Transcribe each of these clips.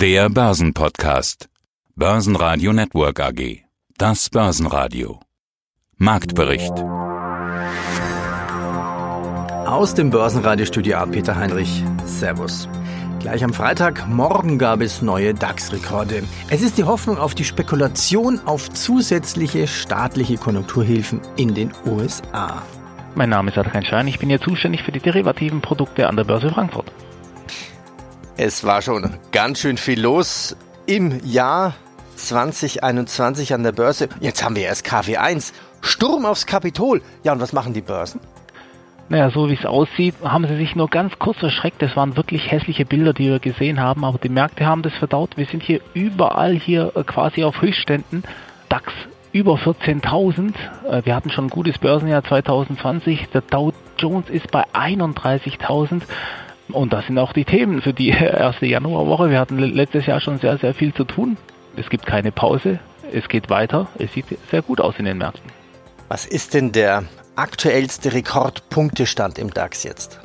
Der Börsenpodcast. Börsenradio Network AG. Das Börsenradio. Marktbericht. Aus dem Börsenradiostudio A. Peter Heinrich. Servus. Gleich am Freitag morgen gab es neue DAX-Rekorde. Es ist die Hoffnung auf die Spekulation auf zusätzliche staatliche Konjunkturhilfen in den USA. Mein Name ist Adrian Schein, ich bin hier zuständig für die derivativen Produkte an der Börse Frankfurt. Es war schon ganz schön viel los im Jahr 2021 an der Börse. Jetzt haben wir erst KW1. Sturm aufs Kapitol. Ja, und was machen die Börsen? Naja, so wie es aussieht, haben sie sich nur ganz kurz erschreckt. Das waren wirklich hässliche Bilder, die wir gesehen haben, aber die Märkte haben das verdaut. Wir sind hier überall hier äh, quasi auf Höchstständen. DAX über 14.000. Äh, wir hatten schon ein gutes Börsenjahr 2020. Der Dow Jones ist bei 31.000. Und das sind auch die Themen für die erste Januarwoche. Wir hatten letztes Jahr schon sehr, sehr viel zu tun. Es gibt keine Pause. Es geht weiter. Es sieht sehr gut aus in den Märkten. Was ist denn der aktuellste Rekordpunktestand im DAX jetzt?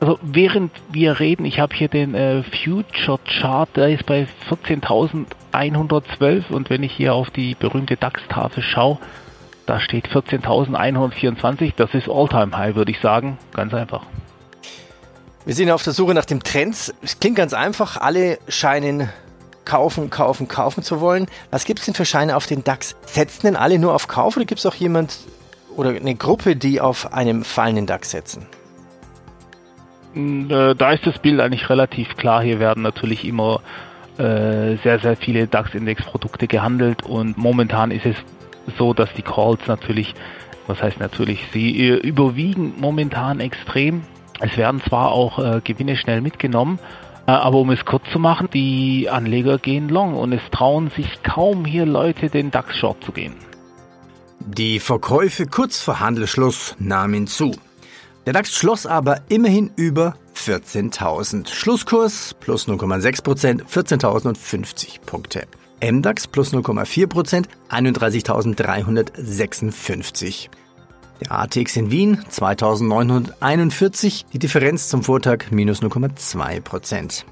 Also während wir reden, ich habe hier den äh, Future Chart, der ist bei 14.112 und wenn ich hier auf die berühmte DAX-Tafel schaue, da steht 14.124. Das ist All-Time High, würde ich sagen. Ganz einfach. Wir sind auf der Suche nach dem Trend. Es klingt ganz einfach. Alle scheinen kaufen, kaufen, kaufen zu wollen. Was gibt es denn für Scheine auf den DAX? Setzen denn alle nur auf Kauf oder gibt es auch jemand oder eine Gruppe, die auf einem fallenden DAX setzen? Hm, äh, da ist das Bild eigentlich relativ klar. Hier werden natürlich immer äh, sehr, sehr viele DAX-Index-Produkte gehandelt und momentan ist es so, dass die Calls natürlich, was heißt natürlich, sie äh, überwiegen momentan extrem. Es werden zwar auch äh, Gewinne schnell mitgenommen, äh, aber um es kurz zu machen, die Anleger gehen long und es trauen sich kaum hier Leute den DAX-Short zu gehen. Die Verkäufe kurz vor Handelsschluss nahmen zu. Der DAX schloss aber immerhin über 14.000. Schlusskurs plus 0,6% 14.050 Punkte. MDAX plus 0,4% 31.356. Der ATX in Wien 2941, die Differenz zum Vortag minus 0,2 Prozent.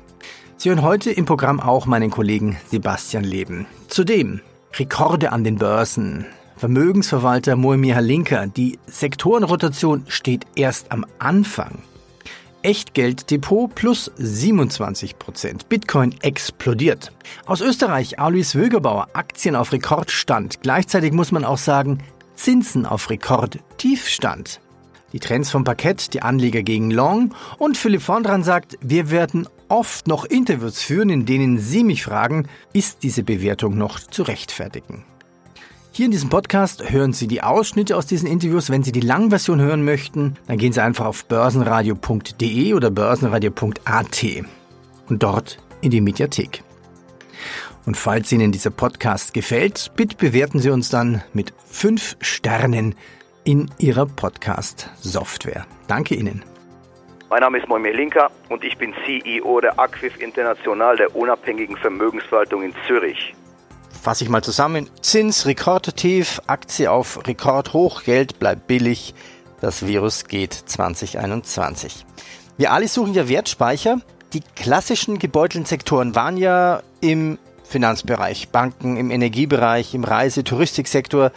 Sie hören heute im Programm auch meinen Kollegen Sebastian Leben. Zudem Rekorde an den Börsen. Vermögensverwalter Moemir Halinka, die Sektorenrotation steht erst am Anfang. Echtgelddepot plus 27 Prozent. Bitcoin explodiert. Aus Österreich Alois Wögerbauer, Aktien auf Rekordstand. Gleichzeitig muss man auch sagen, Zinsen auf Rekordtiefstand. Die Trends vom Parkett, die Anleger gegen Long und Philipp Vondran sagt, wir werden oft noch Interviews führen, in denen Sie mich fragen, ist diese Bewertung noch zu rechtfertigen? Hier in diesem Podcast hören Sie die Ausschnitte aus diesen Interviews. Wenn Sie die Langversion hören möchten, dann gehen Sie einfach auf börsenradio.de oder börsenradio.at und dort in die Mediathek. Und falls Ihnen dieser Podcast gefällt, bitte bewerten Sie uns dann mit fünf Sternen in Ihrer Podcast-Software. Danke Ihnen. Mein Name ist Moimir Linker und ich bin CEO der Aquif International, der unabhängigen Vermögensverwaltung in Zürich. Fasse ich mal zusammen. Zins rekordtief, Aktie auf Rekordhoch, Geld bleibt billig. Das Virus geht 2021. Wir alle suchen ja Wertspeicher. Die klassischen gebeutelten Sektoren waren ja im Finanzbereich, Banken, im Energiebereich, im Reise-, Touristiksektor,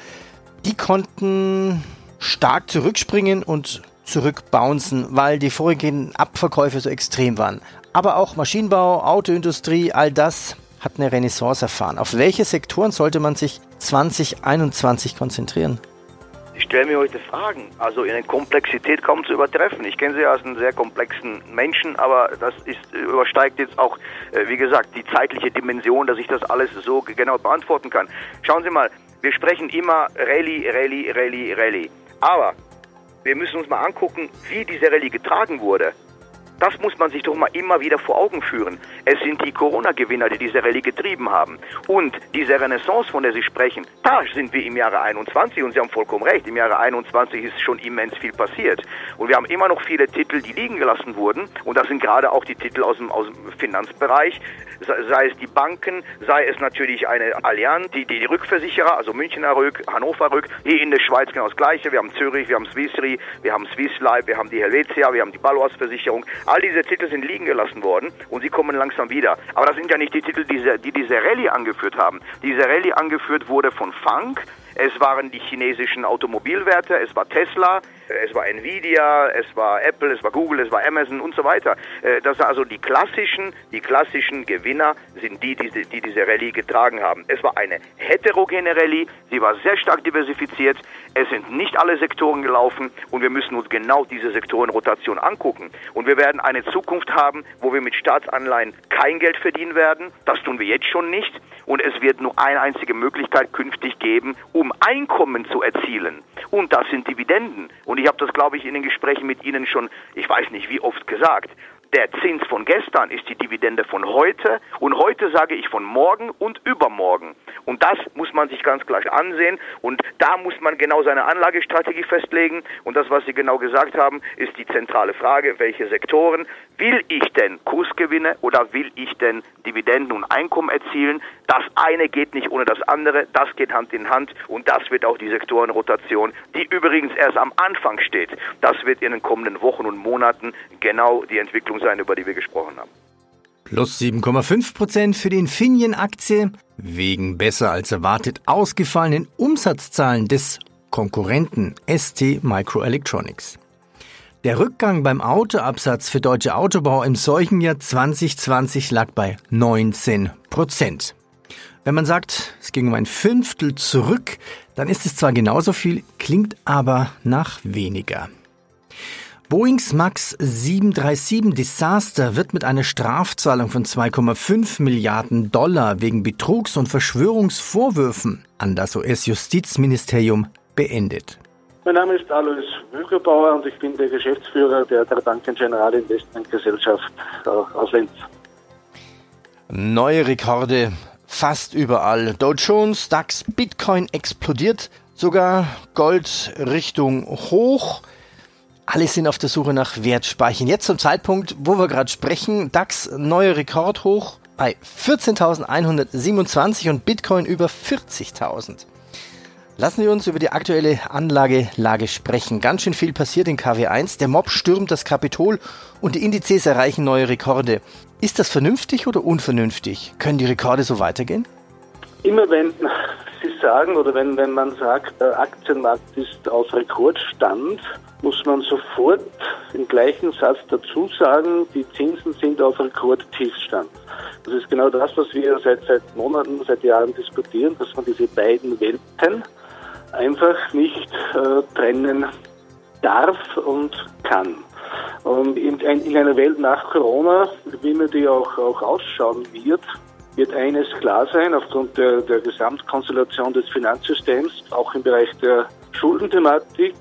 die konnten stark zurückspringen und zurückbouncen, weil die vorigen Abverkäufe so extrem waren. Aber auch Maschinenbau, Autoindustrie, all das hat eine Renaissance erfahren. Auf welche Sektoren sollte man sich 2021 konzentrieren? Ich stelle mir heute Fragen, also ihre Komplexität kaum zu übertreffen. Ich kenne sie als einen sehr komplexen Menschen, aber das ist, übersteigt jetzt auch, äh, wie gesagt, die zeitliche Dimension, dass ich das alles so genau beantworten kann. Schauen Sie mal, wir sprechen immer Rallye, Rallye, Rallye, Rallye. Aber wir müssen uns mal angucken, wie diese Rallye getragen wurde. Das muss man sich doch mal immer wieder vor Augen führen. Es sind die Corona-Gewinner, die diese Rallye getrieben haben. Und diese Renaissance, von der Sie sprechen, da sind wir im Jahre 21 und Sie haben vollkommen recht. Im Jahre 21 ist schon immens viel passiert. Und wir haben immer noch viele Titel, die liegen gelassen wurden. Und das sind gerade auch die Titel aus dem, aus dem Finanzbereich. Sei es die Banken, sei es natürlich eine Allianz, die, die, Rückversicherer, also Münchner Rück, Hannover Rück. Hier in der Schweiz genau das Gleiche. Wir haben Zürich, wir haben Swiss Re, wir haben Swiss Life, wir haben die Helvetia, wir haben die Balois Versicherung. All diese Titel sind liegen gelassen worden und sie kommen langsam wieder. Aber das sind ja nicht die Titel, die, die diese Rallye angeführt haben. Diese Rallye angeführt wurde von Funk, es waren die chinesischen Automobilwerte, es war Tesla, es war Nvidia, es war Apple, es war Google, es war Amazon und so weiter. Äh, das sind also die klassischen, die klassischen Gewinner sind die, die, die diese Rallye getragen haben. Es war eine heterogene Rallye, sie war sehr stark diversifiziert, es sind nicht alle Sektoren gelaufen und wir müssen uns genau diese Sektorenrotation angucken. Und wir werden eine Zukunft haben, wo wir mit Staatsanleihen kein Geld verdienen werden. Das tun wir jetzt schon nicht. Und es wird nur eine einzige Möglichkeit künftig geben, um Einkommen zu erzielen. Und das sind Dividenden. Und ich habe das, glaube ich, in den Gesprächen mit Ihnen schon, ich weiß nicht wie oft gesagt. Der Zins von gestern ist die Dividende von heute und heute sage ich von morgen und übermorgen. Und das muss man sich ganz klar ansehen und da muss man genau seine Anlagestrategie festlegen und das, was Sie genau gesagt haben, ist die zentrale Frage, welche Sektoren will ich denn Kursgewinne oder will ich denn Dividenden und Einkommen erzielen? Das eine geht nicht ohne das andere, das geht Hand in Hand und das wird auch die Sektorenrotation, die übrigens erst am Anfang steht. Das wird in den kommenden Wochen und Monaten genau die Entwicklung sein, über die wir gesprochen haben. Plus 7,5 Prozent für die Infineon-Aktie wegen besser als erwartet ausgefallenen Umsatzzahlen des Konkurrenten ST Microelectronics. Der Rückgang beim Autoabsatz für deutsche Autobau im Seuchenjahr 2020 lag bei 19 Prozent. Wenn man sagt, es ging um ein Fünftel zurück, dann ist es zwar genauso viel, klingt aber nach weniger. Boeings MAX 737 Disaster wird mit einer Strafzahlung von 2,5 Milliarden Dollar wegen Betrugs- und Verschwörungsvorwürfen an das US-Justizministerium beendet. Mein Name ist Alois Wügerbauer und ich bin der Geschäftsführer der Banken General Investment Gesellschaft äh, aus Lenz. Neue Rekorde fast überall. Dow Jones, DAX, Bitcoin explodiert, sogar Gold Richtung hoch. Alle sind auf der Suche nach Wertspeichern. Jetzt zum Zeitpunkt, wo wir gerade sprechen, DAX neue Rekordhoch bei 14.127 und Bitcoin über 40.000. Lassen Sie uns über die aktuelle Anlagelage sprechen. Ganz schön viel passiert in KW1. Der Mob stürmt das Kapitol und die Indizes erreichen neue Rekorde. Ist das vernünftig oder unvernünftig? Können die Rekorde so weitergehen? Immer wenn Sie sagen oder wenn, wenn man sagt, der Aktienmarkt ist auf Rekordstand, muss man sofort im gleichen Satz dazu sagen, die Zinsen sind auf Rekordtiefstand. Das ist genau das, was wir seit, seit Monaten, seit Jahren diskutieren, dass man diese beiden Welten einfach nicht äh, trennen darf und kann. Und in, in, einer Welt nach Corona, wie man die auch, auch ausschauen wird, wird eines klar sein, aufgrund der, der Gesamtkonstellation des Finanzsystems, auch im Bereich der Schuldenthematik,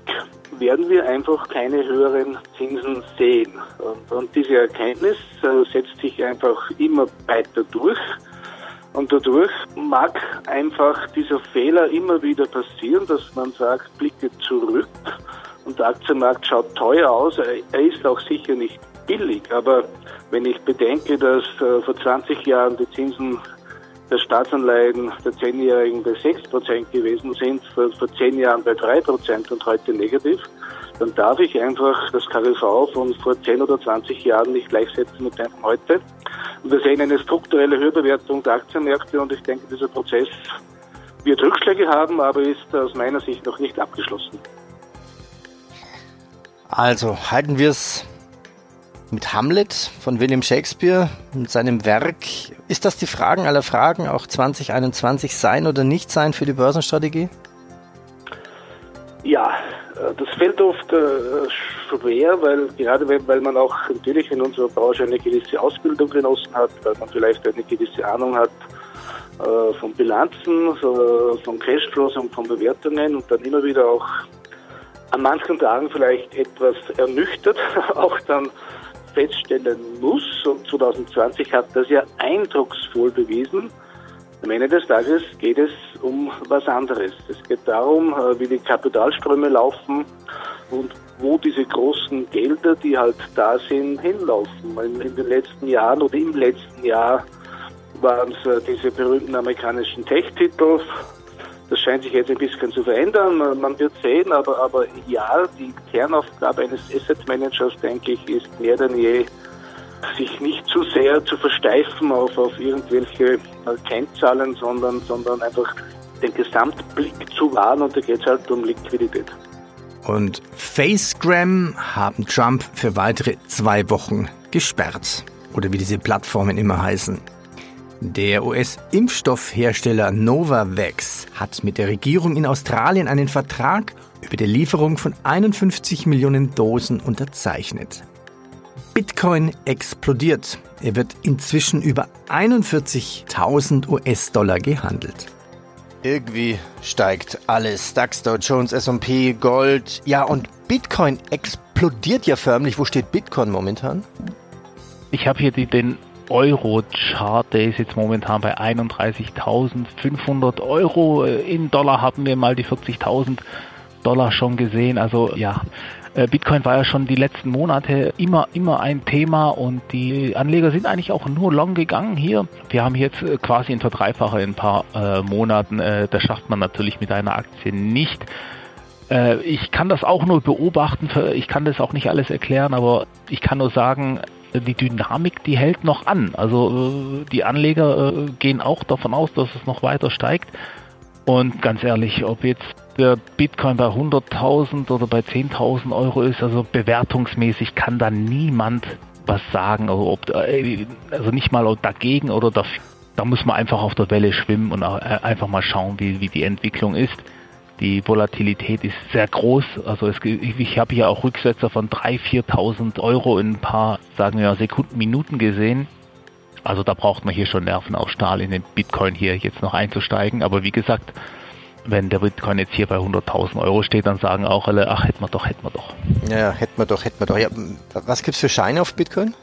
werden wir einfach keine höheren Zinsen sehen. Und, diese Erkenntnis äh, setzt sich einfach immer weiter durch. Und dadurch mag einfach dieser Fehler immer wieder passieren, dass man sagt, blicke zurück und der Aktienmarkt schaut teuer aus. Er ist auch sicher nicht billig, aber wenn ich bedenke, dass äh, vor 20 Jahren die Zinsen der Staatsanleihen der Zehnjährigen bei 6% gewesen sind, vor, vor 10 Jahren bei 3% und heute negativ, dann darf ich einfach das KGV von vor 10 oder 20 Jahren nicht gleichsetzen mit dem heute. Und wir sehen eine strukturelle Höherbewertung der Aktienmärkte und ich denke, dieser Prozess wird Rückschläge haben, aber ist aus meiner Sicht noch nicht abgeschlossen. Also halten wir es mit Hamlet von William Shakespeare, mit seinem Werk. Ist das die Fragen aller Fragen, auch 2021 sein oder nicht sein für die Börsenstrategie? Ja, äh, das fällt oft äh, schwer, weil gerade weil man auch natürlich in unserer Branche eine gewisse Ausbildung genossen hat, weil man vielleicht eine gewisse Ahnung hat äh, von Bilanzen, von Cashflows und von Bewertungen und dann immer wieder auch an manchen Tagen vielleicht etwas ernüchtert auch dann feststellen muss, und 2020 hat das ja eindrucksvoll bewiesen, am Ende des Tages geht es um was anderes. Es geht darum, äh, wie die Kapitalströme laufen und wo diese großen Gelder, die halt da sind, hinlaufen. In den letzten Jahren oder im letzten Jahr waren es äh, diese berühmten amerikanischen Tech-Titel, Das scheint sich jetzt ein bisschen zu verändern. Man wird sehen, aber, aber ja, die Kernaufgabe eines Asset Managers, denke ich, ist mehr denn je, sich nicht zu sehr zu versteifen auf, auf irgendwelche Kennzahlen, sondern, sondern einfach den Gesamtblick zu wahren und da geht es halt um Liquidität. Und Facegram haben Trump für weitere zwei Wochen gesperrt. Oder wie diese Plattformen immer heißen. Der US-Impfstoffhersteller Novavax hat mit der Regierung in Australien einen Vertrag über die Lieferung von 51 Millionen Dosen unterzeichnet. Bitcoin explodiert. Er wird inzwischen über 41.000 US-Dollar gehandelt. Irgendwie steigt alles. DAX, Dow Jones, S&P, Gold. Ja, und Bitcoin explodiert ja förmlich. Wo steht Bitcoin momentan? Ich habe hier die, den Euro-Chart, der ist jetzt momentan bei 31.500 Euro. In Dollar hatten wir mal die 40.000 Dollar schon gesehen. Also ja, äh, Bitcoin war ja schon die letzten Monate immer, immer ein Thema und die Anleger sind eigentlich auch nur long gegangen hier. Wir haben jetzt äh, quasi ein Verdreifacher in ein paar äh, Monaten. Äh, das schafft man natürlich mit einer Aktie nicht. Äh, ich kann das auch nur beobachten, ich kann das auch nicht alles erklären, aber ich kann nur sagen, die Dynamik, die hält noch an. Also die Anleger gehen auch davon aus, dass es noch weiter steigt. Und ganz ehrlich, ob jetzt der Bitcoin bei 100.000 oder bei 10.000 Euro ist, also bewertungsmäßig kann da niemand was sagen, also, ob, äh, also nicht mal dagegen oder dafür. Da muss man einfach auf der Welle schwimmen und äh, einfach mal schauen, wie, wie die Entwicklung ist. Die Volatilität ist sehr groß. Also es, ich habe hier auch Rücksetzer von 3.000, 4.000 Euro in ein paar, sagen wir, Sekunden, Minuten gesehen. Also da braucht man hier schon Nerven auf Stahl in den Bitcoin hier jetzt noch einzusteigen. Aber wie gesagt, wenn der Bitcoin jetzt hier bei 100.000 Euro steht, dann sagen auch alle, ach, hätten wir doch, hätten wir doch. Ja, hätten wir doch, hätten wir doch. Ja, was gibt's für Scheine auf Bitcoin?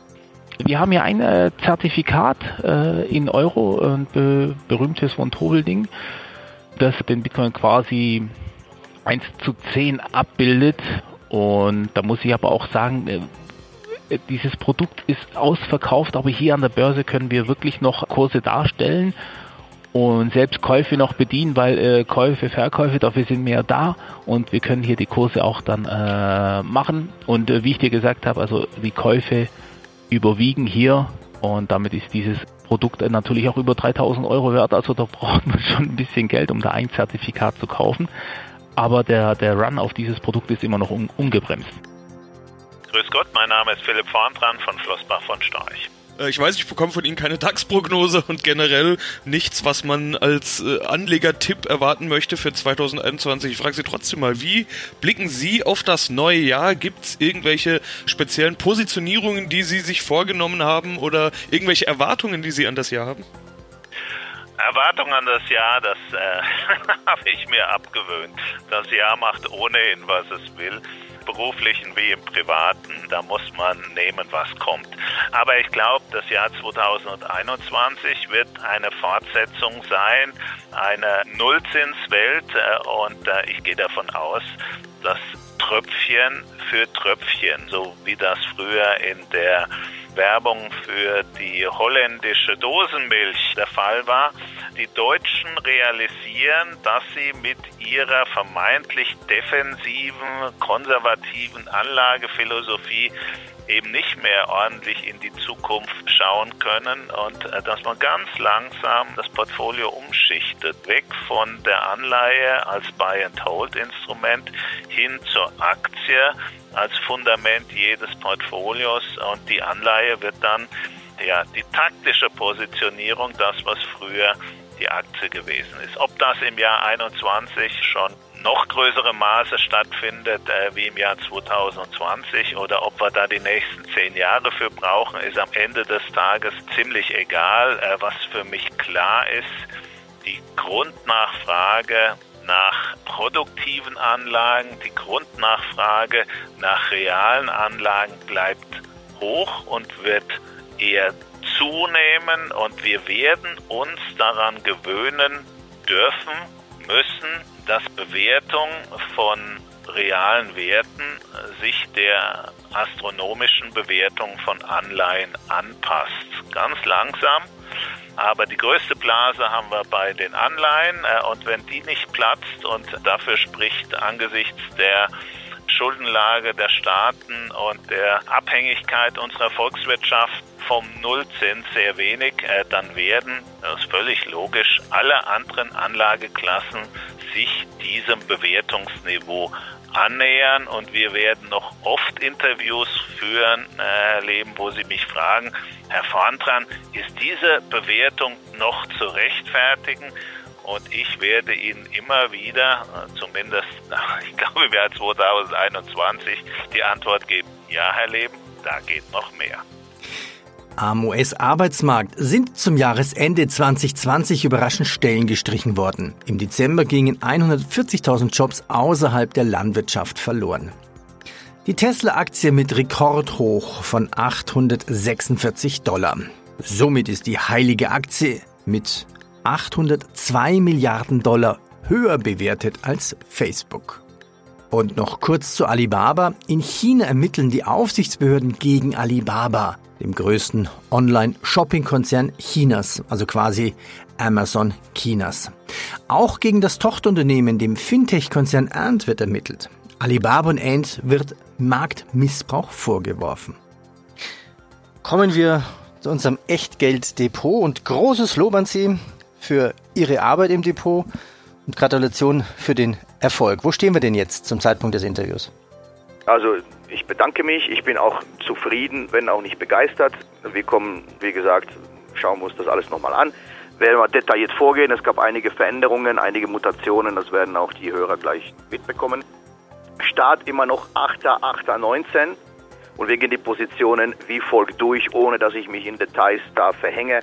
Wir haben ja ein äh, Zertifikat äh, in Euro, ein be berühmtes von Tobelding, das den Bitcoin quasi 1 zu 10 abbildet. Und da muss ich aber auch sagen, äh, dieses Produkt ist ausverkauft, aber hier an der Börse können wir wirklich noch Kurse darstellen und selbst Käufe noch bedienen, weil äh, Käufe, Verkäufe, dafür sind ja da und wir können hier die Kurse auch dann äh, machen. Und äh, wie ich dir gesagt habe, also die Käufe überwiegen hier und damit ist dieses Produkt natürlich auch über 3000 Euro wert. Also da braucht man schon ein bisschen Geld, um da ein Zertifikat zu kaufen. Aber der, der Run auf dieses Produkt ist immer noch un ungebremst. Grüß Gott, mein Name ist Philipp Vorndran von Flossbach von Storch. Äh, ich weiß, ich bekomme von Ihnen keine DAX-Prognose und generell nichts, was man als äh, Anlegertipp erwarten möchte für 2021. Ich frage Sie trotzdem mal, wie blicken Sie auf das neue Jahr? Gibt es irgendwelche speziellen Positionierungen, die Sie sich vorgenommen haben oder irgendwelche Erwartungen, die Sie an das Jahr haben? Erwartungen an das Jahr, das äh, habe ich mir abgewöhnt. Das Jahr macht ohnehin, was es will beruflichen wie im privaten. Da muss man nehmen, was kommt. Aber ich glaube, das Jahr 2021 wird eine Fortsetzung sein, eine Nullzinswelt. Äh, und äh, ich gehe davon aus, dass Tröpfchen für Tröpfchen, so wie das früher in der Werbung für die holländische Dosenmilch der Fall war, die Deutschen realisieren, dass sie mit ihrer vermeintlich defensiven, konservativen Anlagephilosophie eben nicht mehr ordentlich in die Zukunft schauen können und äh, dass man ganz langsam das Portfolio umschichtet, weg von der Anleihe als Buy-and-Hold-Instrument hin zur Aktie als Fundament jedes Portfolios und die Anleihe wird dann ja die taktische Positionierung, das was früher die Aktie gewesen ist. Ob das im Jahr 21 schon noch größere Maße stattfindet äh, wie im Jahr 2020 oder ob wir da die nächsten zehn Jahre für brauchen, ist am Ende des Tages ziemlich egal. Äh, was für mich klar ist, die Grundnachfrage nach produktiven Anlagen, die Grundnachfrage nach realen Anlagen bleibt hoch und wird eher zunehmen und wir werden uns daran gewöhnen dürfen, müssen, dass Bewertung von realen Werten sich der astronomischen Bewertung von Anleihen anpasst. Ganz langsam. Aber die größte Blase haben wir bei den Anleihen äh, und wenn die nicht platzt und dafür spricht angesichts der Schuldenlage der Staaten und der Abhängigkeit unserer Volkswirtschaft vom Nullzins sehr wenig, äh, dann werden, das ist völlig logisch, alle anderen Anlageklassen sich diesem Bewertungsniveau annähern und wir werden noch oft Interviews führen, äh, erleben, wo Sie mich fragen, Herr Vorntran, ist diese Bewertung noch zu rechtfertigen? Und ich werde Ihnen immer wieder, äh, zumindest, ich glaube, wir 2021, die Antwort geben, ja, Herr Leben, da geht noch mehr. Am US-Arbeitsmarkt sind zum Jahresende 2020 überraschend Stellen gestrichen worden. Im Dezember gingen 140.000 Jobs außerhalb der Landwirtschaft verloren. Die Tesla-Aktie mit Rekordhoch von 846 Dollar. Somit ist die heilige Aktie mit 802 Milliarden Dollar höher bewertet als Facebook. Und noch kurz zu Alibaba. In China ermitteln die Aufsichtsbehörden gegen Alibaba dem größten Online-Shopping-Konzern Chinas, also quasi Amazon Chinas. Auch gegen das Tochterunternehmen, dem Fintech-Konzern Ant, wird ermittelt. Alibaba und Ant wird Marktmissbrauch vorgeworfen. Kommen wir zu unserem Echtgeld-Depot und großes Lob an Sie für Ihre Arbeit im Depot und Gratulation für den Erfolg. Wo stehen wir denn jetzt zum Zeitpunkt des Interviews? Also ich bedanke mich. Ich bin auch zufrieden, wenn auch nicht begeistert. Wir kommen, wie gesagt, schauen wir uns das alles nochmal an. Werden wir detailliert vorgehen. Es gab einige Veränderungen, einige Mutationen. Das werden auch die Hörer gleich mitbekommen. Start immer noch 8.8.19 und wir gehen die Positionen wie folgt durch, ohne dass ich mich in Details da verhänge.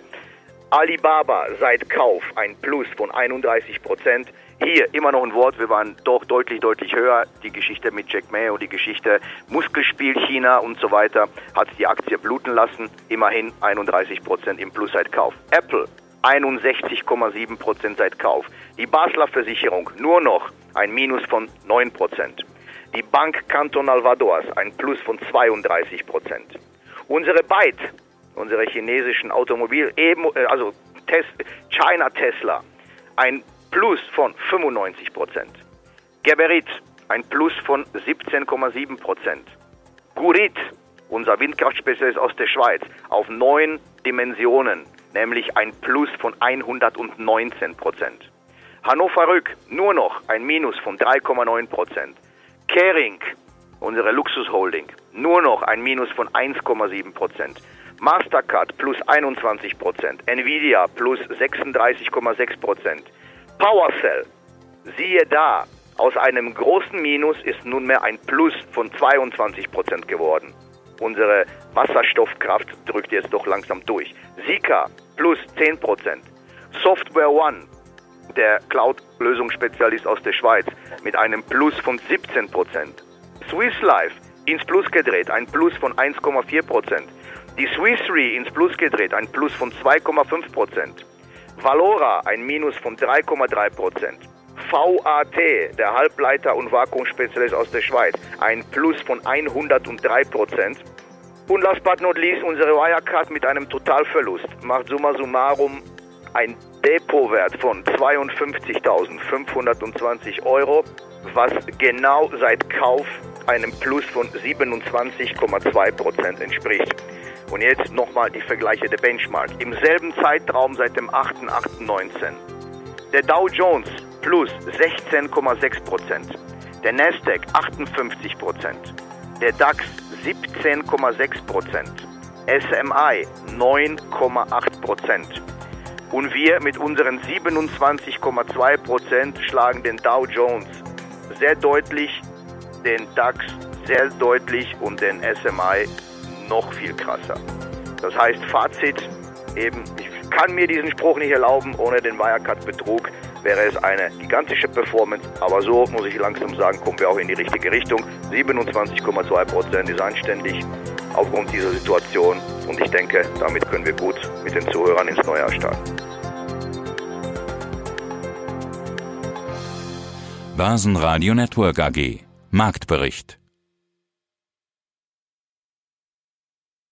Alibaba seit Kauf ein Plus von 31 Prozent. Hier immer noch ein Wort, wir waren doch deutlich, deutlich höher. Die Geschichte mit Jack Mayo, die Geschichte Muskelspiel China und so weiter hat die Aktie bluten lassen. Immerhin 31 Prozent im Plus seit Kauf. Apple 61,7 Prozent seit Kauf. Die Basler Versicherung nur noch ein Minus von 9 Prozent. Die Bank Cantonal Vadors ein Plus von 32 Prozent. Unsere Byte, unsere chinesischen Automobil, also China Tesla, ein Plus von 95 Prozent. Geberit, ein Plus von 17,7 Prozent. Gurit, unser Windkraftspezialist aus der Schweiz, auf neun Dimensionen, nämlich ein Plus von 119 Prozent. Hannover Rück, nur noch ein Minus von 3,9 Prozent. Kering, unsere Luxusholding, nur noch ein Minus von 1,7 Prozent. Mastercard plus 21 Prozent. Nvidia plus 36,6 Prozent. PowerCell, siehe da, aus einem großen Minus ist nunmehr ein Plus von 22 Prozent geworden. Unsere Wasserstoffkraft drückt jetzt doch langsam durch. Sika plus 10 Prozent. Software One, der Cloud-Lösungsspezialist aus der Schweiz, mit einem Plus von 17 Prozent. Swiss Life ins Plus gedreht, ein Plus von 1,4 Prozent. Die Swiss Re ins Plus gedreht, ein Plus von 2,5 Prozent. Valora ein Minus von 3,3 Prozent. VAT, der Halbleiter- und Vakuumspezialist aus der Schweiz, ein Plus von 103 Prozent. Und last but not least unsere Wirecard mit einem Totalverlust macht summa summarum ein Depotwert von 52.520 Euro, was genau seit Kauf einem Plus von 27,2 Prozent entspricht. Und jetzt nochmal die Vergleiche der Benchmark. Im selben Zeitraum seit dem 8.8.19. Der Dow Jones plus 16,6 Prozent. Der Nasdaq 58 Prozent. Der DAX 17,6 Prozent. SMI 9,8 Prozent. Und wir mit unseren 27,2 Prozent schlagen den Dow Jones sehr deutlich, den DAX sehr deutlich und den SMI noch viel krasser. Das heißt, Fazit eben, ich kann mir diesen Spruch nicht erlauben, ohne den Wirecard-Betrug wäre es eine gigantische Performance, aber so muss ich langsam sagen, kommen wir auch in die richtige Richtung. 27,2 Prozent ist anständig aufgrund dieser Situation und ich denke, damit können wir gut mit den Zuhörern ins neue Jahr starten. Basen Radio Network AG Marktbericht